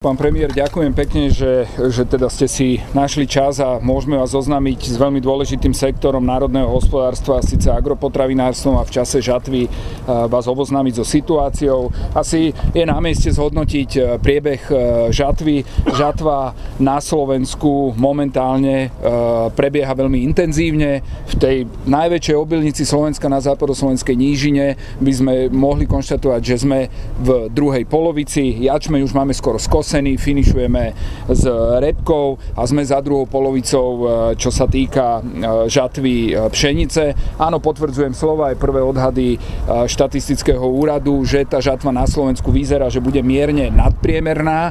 Pán premiér, ďakujem pekne, že, že teda ste si našli čas a môžeme vás oznámiť s veľmi dôležitým sektorom národného hospodárstva, síce agropotravinárstvom a v čase žatvy vás oboznámiť so situáciou. Asi je na mieste zhodnotiť e, priebeh e, žatvy. Žatva na Slovensku momentálne e, prebieha veľmi intenzívne. V tej najväčšej obilnici Slovenska na západoslovenskej nížine by sme mohli konštatovať, že sme v druhej polovici. Jačmeň už máme skoro skos skúsení, finišujeme s repkou a sme za druhou polovicou, e, čo sa týka e, žatvy e, pšenice. Áno, potvrdzujem slova aj prvé odhady štatistického úradu, že tá žatva na Slovensku vyzerá, že bude mierne nadpriemerná.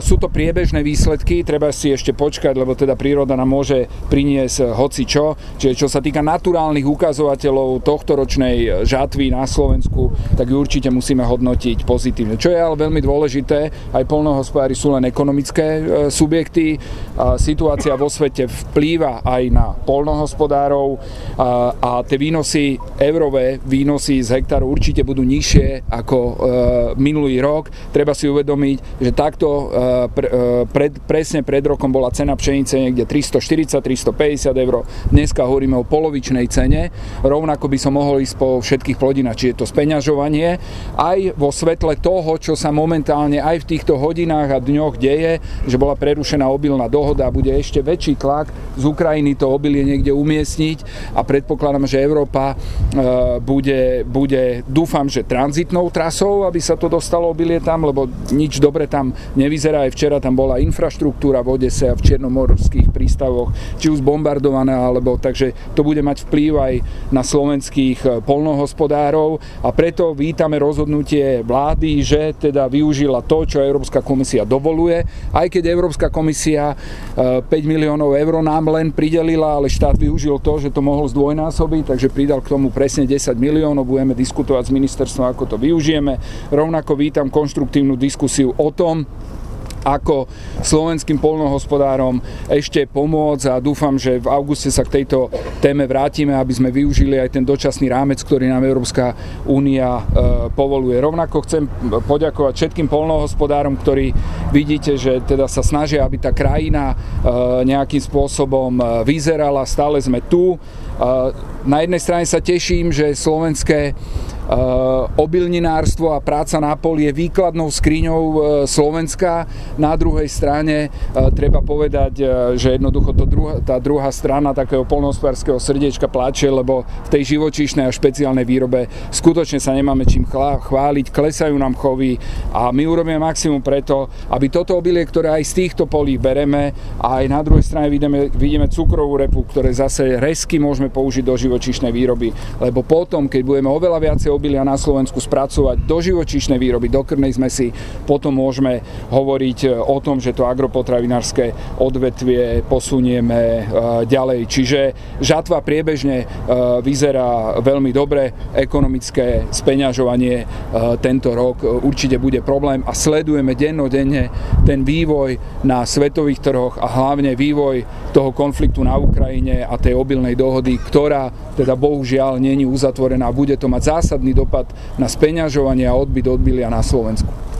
Sú to priebežné výsledky, treba si ešte počkať, lebo teda príroda nám môže priniesť hoci čo. Čiže čo sa týka naturálnych ukazovateľov tohto ročnej žatvy na Slovensku, tak ju určite musíme hodnotiť pozitívne. Čo je ale veľmi dôležité, aj polno polnohospodári sú len ekonomické e, subjekty. Situácia vo svete vplýva aj na polnohospodárov a tie výnosy, eurové výnosy z hektáru určite budú nižšie ako e, minulý rok. Treba si uvedomiť, že takto e, pred, presne pred rokom bola cena pšenice niekde 340-350 eur. Dneska hovoríme o polovičnej cene. Rovnako by som mohol ísť po všetkých plodinách, či je to speňažovanie. Aj vo svetle toho, čo sa momentálne aj v týchto hodinách hodinách a dňoch deje, že bola prerušená obilná dohoda a bude ešte väčší tlak z Ukrajiny to obilie niekde umiestniť a predpokladám, že Európa e, bude, bude, dúfam, že tranzitnou trasou, aby sa to dostalo obilie tam, lebo nič dobre tam nevyzerá. Aj včera tam bola infraštruktúra v Odese a v černomorských prístavoch, či už bombardovaná, alebo takže to bude mať vplyv aj na slovenských e, polnohospodárov. A preto vítame rozhodnutie vlády, že teda využila to, čo Európska komisia dovoluje, aj keď Európska komisia 5 e, miliónov eur nám len pridelila, ale štát využil to, že to mohol zdvojnásobiť, takže pridal k tomu presne 10 miliónov, budeme diskutovať s ministerstvom, ako to využijeme. Rovnako vítam konštruktívnu diskusiu o tom, ako slovenským polnohospodárom ešte pomôcť a dúfam, že v auguste sa k tejto téme vrátime, aby sme využili aj ten dočasný rámec, ktorý nám Európska únia e, povoluje. Rovnako chcem poďakovať všetkým polnohospodárom, ktorí vidíte, že teda sa snažia, aby tá krajina e, nejakým spôsobom e, vyzerala. Stále sme tu. Na jednej strane sa teším, že slovenské obilninárstvo a práca na pol je výkladnou skriňou eh, Slovenska. Na druhej strane eh, treba povedať, že jednoducho to druhá, tá druhá strana takého polnohospodárskeho srdiečka plače, lebo v tej živočíšnej a špeciálnej výrobe skutočne sa nemáme čím chváliť, klesajú nám chovy a my urobíme maximum preto, aby toto obilie, ktoré aj z týchto polí bereme a aj na druhej strane vidíme, vidíme cukrovú repu, ktoré zase resky môžeme použiť do živočíšnej výroby, lebo potom, keď budeme oveľa viacej obilia na Slovensku spracovať do živočíšnej výroby, do krnej zmesi, potom môžeme hovoriť e, o tom, že to agropotravinárske odvetvie posunieme e, ďalej. Čiže žatva priebežne e, vyzerá veľmi dobre, ekonomické speňažovanie tento rok určite bude problém a sledujeme dennodenne ten vývoj na svetových trhoch a hlavne vývoj toho konfliktu na Ukrajine a tej obilnej dohody, ktorá teda bohužiaľ není uzatvorená. Bude to mať zásadný dopad na speňažovanie a odbyt odbilia na Slovensku.